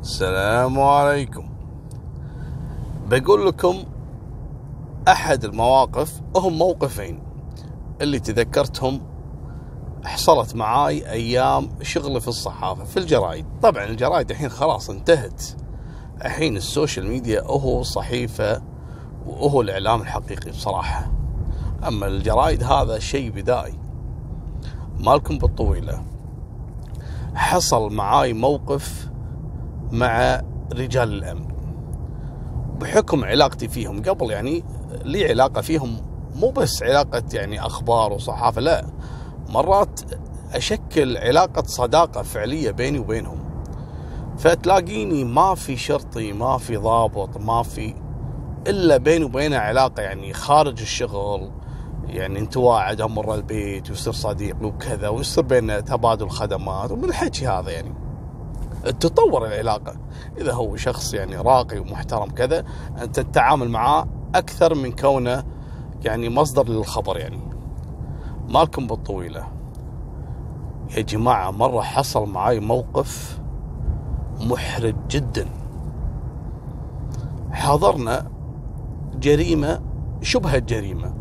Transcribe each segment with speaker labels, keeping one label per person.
Speaker 1: السلام عليكم. بقول لكم أحد المواقف هم موقفين اللي تذكرتهم حصلت معاي أيام شغلي في الصحافة في الجرايد. طبعا الجرايد الحين خلاص انتهت. الحين ال social media هو صحيفة وهو الإعلام الحقيقي بصراحة. أما الجرايد هذا شيء بدائي مالكم بالطويلة. حصل معاي موقف مع رجال الأمن. بحكم علاقتي فيهم قبل يعني لي علاقة فيهم مو بس علاقة يعني أخبار وصحافة لا. مرات أشكل علاقة صداقة فعلية بيني وبينهم. فتلاقيني ما في شرطي ما في ضابط ما في إلا بيني وبينه علاقة يعني خارج الشغل يعني انتواء عاد أمر البيت ويصير صديق وكذا ويصير بيننا تبادل خدمات ومن الحكي هذا يعني. تطور العلاقة. إذا هو شخص يعني راقي ومحترم كذا أنت تتعامل معاه أكثر من كونه يعني مصدر للخبر يعني. مالكم بالطويلة. يا جماعة مرة حصل معاي موقف محرج جدا. حضرنا جريمة شبه جريمة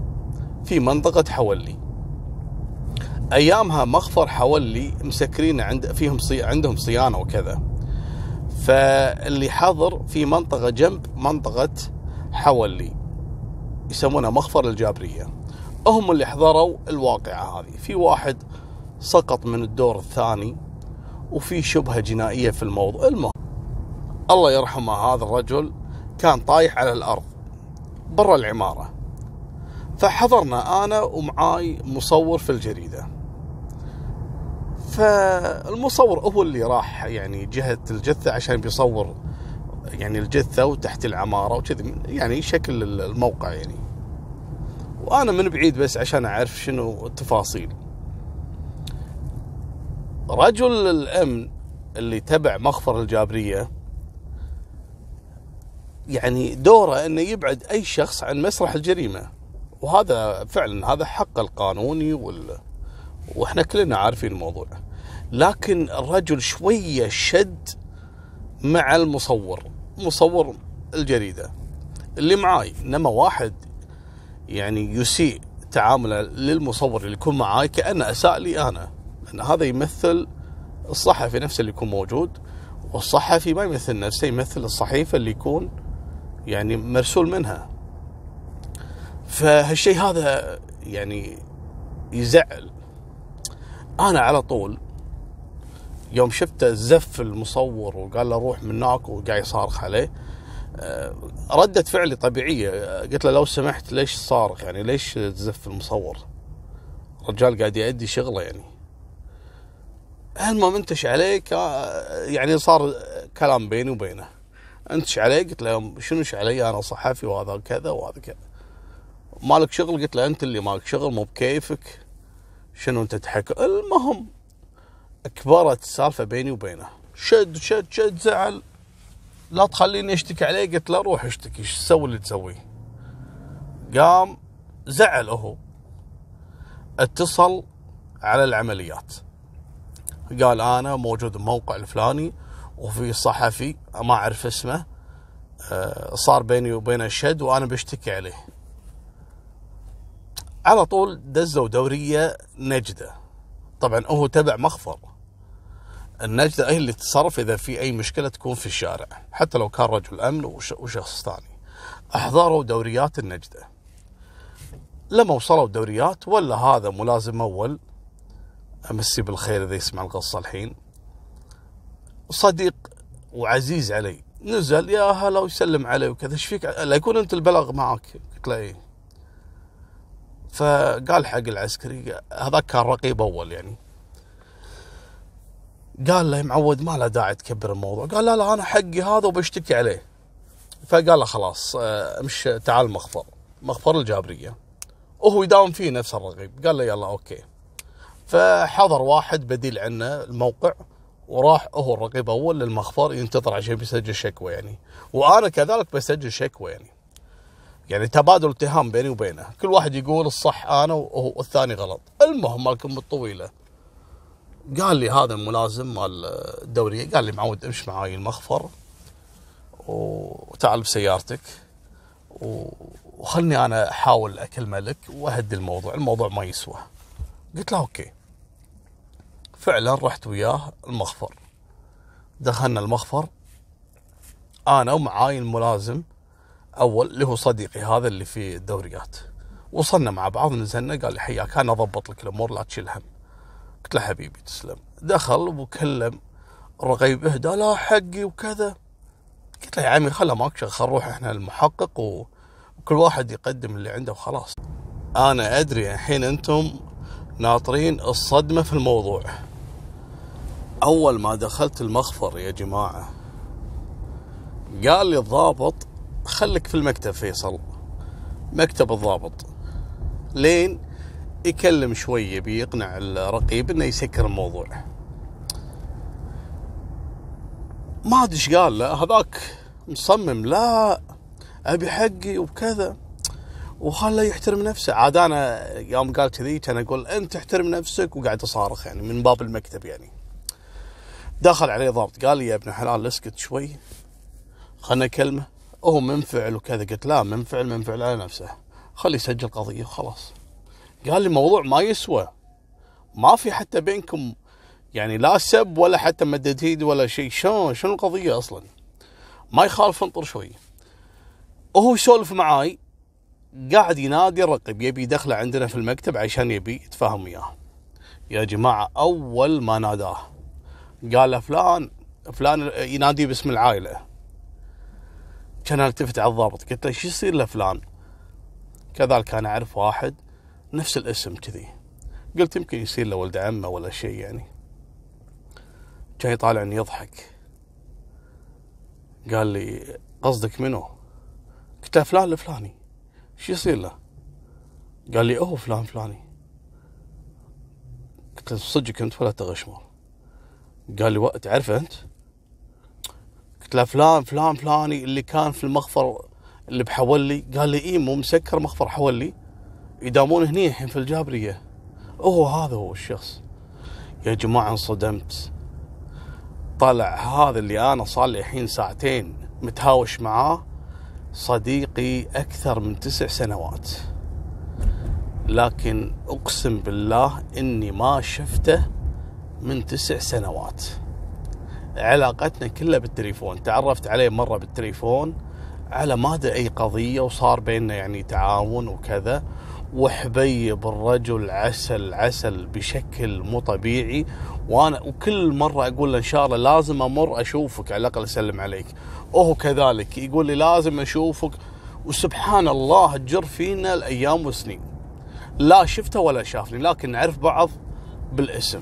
Speaker 1: في منطقة حولي. أيامها مخفر حولي مسكرين عند فيهم صي عندهم صيانة وكذا. فاللي حضر في منطقة جنب منطقة حولي يسمونها مخفر الجابرية. هم اللي حضروا الواقعة هذه. في واحد سقط من الدور الثاني وفي شبهة جنائية في الموضوع. المهم الله يرحمه هذا الرجل كان طايح على الأرض برا العمارة. فحضرنا أنا ومعاي مصور في الجريدة. فالمصور هو اللي راح يعني جهة الجثة عشان بيصور يعني الجثة وتحت العمارة وكذا يعني شكل الموقع يعني. وأنا من بعيد بس عشان أعرف شنو التفاصيل. رجل الأمن اللي تبع مخفر الجابرية يعني دوره أنه يبعد أي شخص عن مسرح الجريمة. وهذا فعلا هذا حق القانوني وال وإحنا كلنا عارفين الموضوع. لكن الرجل شوية شد مع المصور مصور الجريدة. اللي معاي انما واحد يعني يسيء تعامله للمصور اللي يكون معاي كأنه أساء لي أنا. لأن هذا يمثل الصحفي نفسه اللي يكون موجود والصحفي ما يمثل نفسه يمثل الصحيفة اللي يكون يعني مرسول منها. فهالشيء هذا يعني يزعل. أنا على طول يوم شفته زف المصور وقال له روح من هناك وقاعد يصارخ عليه. ردة فعلي طبيعية. قلت له لو سمحت ليش صارخ يعني ليش تزف المصور؟ الرجال قاعد يأدي شغله يعني. المهم انتش عليك. يعني صار كلام بيني وبينه. انتش علي قلت له شنوش علي؟ أنا صحفي وهذا كذا وهذا كذا. مالك شغل؟ قلت له أنت اللي مالك شغل مو بكيفك. شنو أنت تحكي المهم كبرت السالفة بيني وبينه. شد شد شد زعل. لا تخليني اشتكي عليه. قلت له روح اشتكي إيش تسوي اللي تسويه؟ قام زعل هو. اتصل على العمليات. قال أنا موجود بموقع الفلاني وفي صحفي ما أعرف اسمه. صار بيني وبينه الشد وأنا بشتكي عليه. على طول دزوا دورية نجدة. طبعا هو تبع مخفر النجدة هي اللي تتصرف إذا في أي مشكلة تكون في الشارع حتى لو كان رجل أمن وشخص ثاني. أحضروا دوريات النجدة. لما وصلوا الدوريات ولا هذا ملازم أول أمسي بالخير إذا يسمع القصة الحين. صديق وعزيز علي نزل يا هلا ويسلم علي وكذا إيش فيك؟ لا يكون أنت البلاغ معك. قلت له إيه. فقال حق العسكري هذاك كان رقيب أول يعني. قال له معود ما له داعي تكبر الموضوع. قال لا لا أنا حقي هذا وبشتكي عليه. فقال له خلاص امش تعال مخفر مخفر الجابرية. وهو يداوم فيه نفس الرقيب. قال له يلا أوكي. فحضر واحد بديل عنه الموقع وراح هو الرقيب أول للمخفر ينتظر عشان بيسجل شكوى يعني. وأنا كذلك بسجل شكوى يعني. يعني تبادل اتهام بيني وبينه. كل واحد يقول الصح أنا وهو الثاني غلط. المهم مالكم الطويله قال لي هذا الملازم مال الدوريه قال لي معود امش معاي المخفر وتعال بسيارتك وخلني أنا أحاول اكلمه لك وأهدي الموضوع. الموضوع ما يسوى. قلت له أوكي. فعلا رحت وياه المخفر. دخلنا المخفر. أنا ومعاي الملازم أول اللي هو صديقي هذا اللي في الدوريات. وصلنا مع بعض نزلنا قال لي حياك أنا أضبط لك الأمور لا تشيل هم. قلت له حبيبي تسلم. دخل وكلم الرقيب إهدى لا حقي وكذا. قلت له يا عمي خله ماك خل نروح إحنا المحقق وكل واحد يقدم اللي عنده وخلاص. أنا أدري الحين أنتم ناطرين الصدمة في الموضوع. أول ما دخلت المخفر يا جماعة قال لي الضابط خليك في المكتب فيصل. مكتب الضابط. لين يكلم شوية بيقنع الرقيب إنه يسكر الموضوع. ما أدري إيش قال لا هذاك مصمم لا أبي حقي وكذا وخله يحترم نفسه؟ عاد أنا يوم قال كذي كان أقول أنت احترم نفسك وقاعد أصارخ يعني من باب المكتب يعني. دخل عليه ضابط قال لي يا ابن حلال اسكت شوي. خلنا كلمه هو منفعل وكذا. قلت لا منفعل منفعل على نفسه. خليه يسجل قضية وخلاص. قال لي الموضوع ما يسوى. ما في حتى بينكم يعني لا سب ولا حتى مدد ايد ولا شيء. شلون شنو القضية أصلا؟ ما يخالف انطر شوي. وهو يسولف معاي قاعد ينادي الرقيب يبي يدخله عندنا في المكتب عشان يبي يتفاهم وياه. يا جماعة أول ما ناداه قال فلان فلان ينادي باسم العائلة. كان التفت على الضابط. قلت له شو يصير لفلان كذلك أنا أعرف واحد نفس الاسم كذي. قلت يمكن يصير له ولد عمه ولا شيء يعني. كان يطالعني يضحك. قال لي قصدك منو؟ قلت له فلان الفلاني. شو يصير له؟ قال لي هو فلان فلاني. قلت له صدقك أنت ولا تغشمر قال لي تعرفه أنت؟ قلت له فلان فلان فلاني اللي كان في المخفر اللي بحولي قال لي إيه مو مسكر مخفر حولي. يدامون هني الحين في الجابرية. هو هذا هو الشخص. يا جماعة انصدمت. طلع هذا اللي أنا صار لي الحين ساعتين متهاوش معاه صديقي أكثر من تسع سنوات. لكن أقسم بالله إني ما شفته من تسع سنوات. علاقتنا كلها بالتليفون. تعرفت عليه مرة بالتليفون على ما أدري أي قضية وصار بيننا يعني تعاون وكذا. وحبيب الرجل عسل عسل بشكل مو طبيعي. وأنا وكل مرة أقول له إن شاء الله لازم أمر أشوفك على الأقل أسلم عليك. وهو كذلك يقول لي لازم أشوفك. وسبحان الله تجر فينا الأيام والسنين. لا شفته ولا شافني لكن نعرف بعض بالاسم.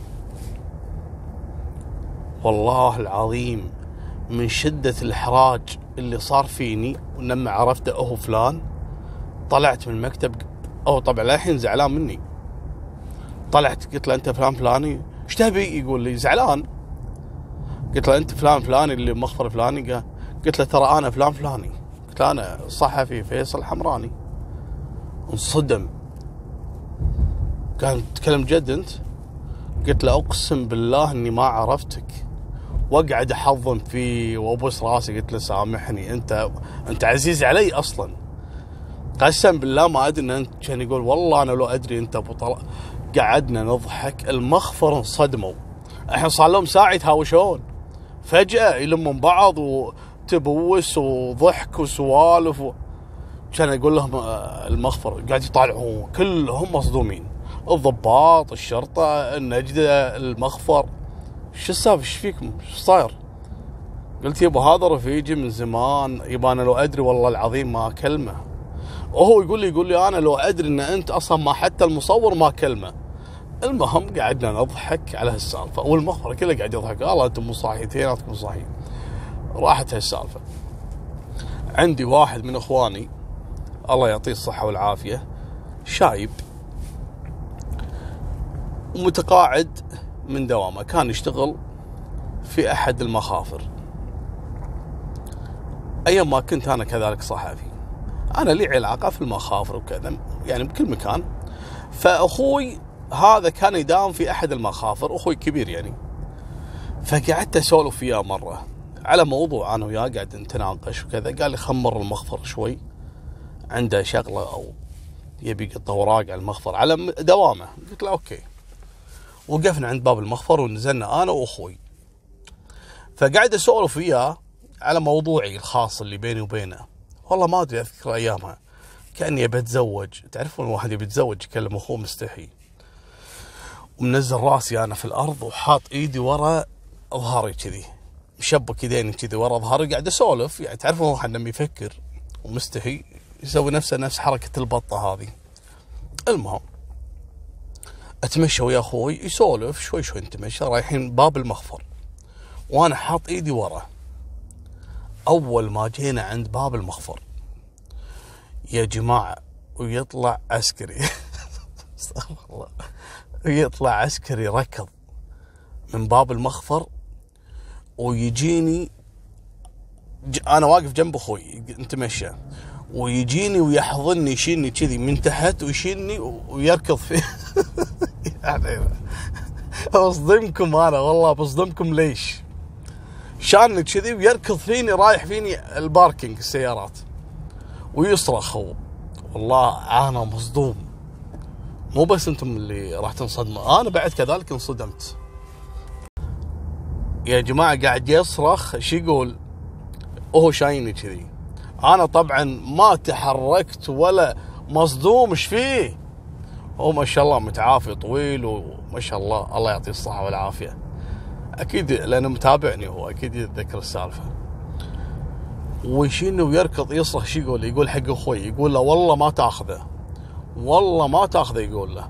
Speaker 1: والله العظيم من شدة الإحراج اللي صار فيني ولما عرفته هو فلان طلعت من المكتب هو طبعا للحين زعلان مني. طلعت قلت له أنت فلان فلاني؟ إيش تبي؟ يقول لي زعلان. قلت له أنت فلان فلاني؟ اللي مخفر فلاني؟ قلت له ترى أنا فلان فلاني. قلت له أنا صحفي فيصل حمراني. انصدم. قال تتكلم جد أنت؟ قلت له أقسم بالله إني ما عرفتك. واقعد احضن فيه وأبوس راسي قلت له سامحني انت أنت عزيز علي أصلا. قسم بالله ما أدري إن أنت كان يقول والله أنا لو أدري أنت أبو طلال قعدنا نضحك المخفر انصدموا. الحين صار لهم ساعة يتهاوشون. فجأة يلمون بعض وتبوس وضحك وسوالف و... كان يقول لهم آه، المخفر قاعد يطالعون كلهم مصدومين. الضباط الشرطة النجدة المخفر. شو السالفة؟ إيش فيكم إيش صاير؟ قلت يبا هذا رفيجي من زمان يبا أنا لو أدري والله العظيم ما اكلمه وهو يقول لي يقول لي أنا لو أدري إن أنت أصلا ما حتى المصور ما كلمة. المهم قعدنا نضحك على هالسالفة. والمخبر كله قاعد يضحك. والله أنتم مو صاحيين اثنيناتكم صاحيين راحت هالسالفة. عندي واحد من إخواني الله يعطيه الصحة والعافية شايب. ومتقاعد من دوامه. كان يشتغل في أحد المخافر. أيام ما كنت أنا كذلك صحفي أنا لي علاقة في المخافر وكذا يعني بكل مكان. فأخوي هذا كان يداوم في أحد المخافر أخوي كبير يعني. فقعدت أسولف وياه مرة على موضوع أنا وياه قاعد نتناقش وكذا. قال لي خمر المخفر شوي عنده شغلة أو يبي يقط أوراق على المخفر على دوامه. قلت له أوكي. وقفنا عند باب المخفر ونزلنا أنا وأخوي. فقاعد أسولف وياه على موضوعي الخاص اللي بيني وبينه. والله ما أدري أذكر ايامها كأني بتزوج تعرفون الواحد يبي يتزوج؟ يكلم أخوه مستحي. ومنزل راسي أنا في الأرض وحاط إيدي ورا ظهري كذي. مشبك يديني كذي ورا ظهري. قاعد أسولف. يعني تعرفون الواحد لما يفكر ومستحي يسوي نفسه نفس حركة البطة هذه. المهم أتمشى ويا أخوي يسولف شوي شوي نتمشى رايحين باب المخفر وأنا حاط إيدي ورا. أول ما جينا عند باب المخفر يا جماعة ويطلع عسكري. استغفر الله. ويطلع عسكري ركض من باب المخفر ويجيني أنا واقف جنب أخوي نتمشى. ويجيني ويحضني يشيلني كذي من تحت ويشيلني ويركض في يعني أنا والله بصدمكم ليش؟ شاني كذي ويركض فيني رايح فيني الباركينج السيارات. ويصرخ هو. والله أنا مصدوم. مو بس أنتم اللي راح تنصدموا أنا بعد كذلك انصدمت. يا جماعة قاعد يصرخ شو يقول؟ وهو شايني كذي. أنا طبعا ما تحركت ولا مصدوم إيش فيه؟ هو ما شاء الله متعافي طويل وما شاء الله الله يعطيه الصحة والعافية. أكيد لأنه متابعني هو أكيد يتذكر السالفة. ويشيلني ويركض يصرخ شو يقول؟ يقول حق أخوي يقول له والله ما تأخذه. والله ما تأخذه يقول له.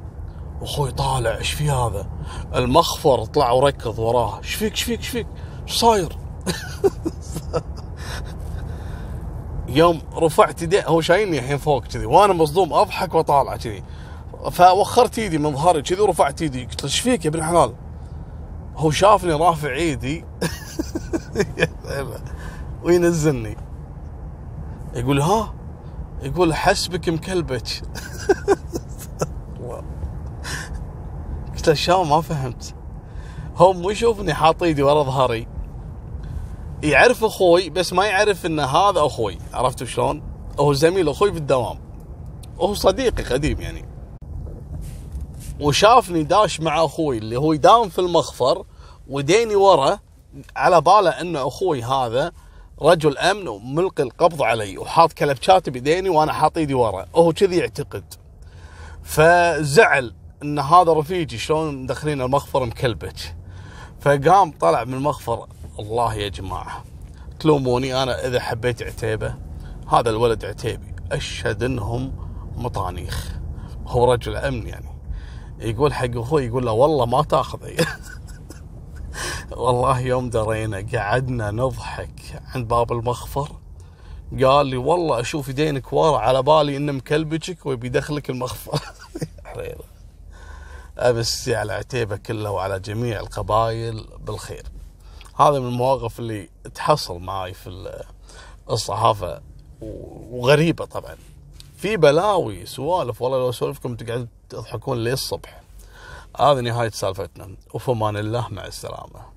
Speaker 1: أخوي طالع إيش في هذا؟ المخفر طلع وركض وراه. إيش فيك إيش فيك إيش فيك؟ صاير؟ يوم رفعت يدي هو شايلني الحين فوق كذي وأنا مصدوم أضحك وأطالع كذي. فوخرت إيدي من ظهري كذي ورفعت إيدي. قلت له إيش فيك يا ابن الحلال هو شافني رافع ايدي وينزلني. يقول ها؟ يقول حسبك مكلبك. قلت له شلون؟ ما فهمت. هو مو يشوفني حاط إيدي ورا ظهري. يعرف أخوي بس ما يعرف إن هذا أخوي. عرفت شلون؟ هو زميل أخوي في الدوام. وهو صديقي قديم يعني. وشافني داش مع أخوي اللي هو يداوم في المخفر وديني ورا على باله إن أخوي هذا رجل أمن وملقي القبض علي وحاط كلبشات بيديني وأنا حاط إيدي ورا وهو كذي يعتقد. فزعل إن هذا رفيجي شلون مدخلين المخفر مكلبك. فقام طلع من المخفر الله يا جماعة تلوموني أنا إذا حبيت عتيبة هذا الولد عتيبي أشهد إنهم مطانيخ. هو رجل أمن يعني. يقول حق أخوي يقول له والله ما تاخذه والله يوم درينا قعدنا نضحك عند باب المخفر قال لي والله أشوف يدينك ورا على بالي إنه مكلبجك ويبي يدخلك المخفر امسي على عتيبه كله وعلى جميع القبائل بالخير. هذا من المواقف اللي تحصل معي في الصحافة وغريبة طبعا. في بلاوي سوالف والله لو اسولفكم تقعدوا تضحكون للصبح. هذه نهاية سالفتنا. وفمان الله مع السلامة.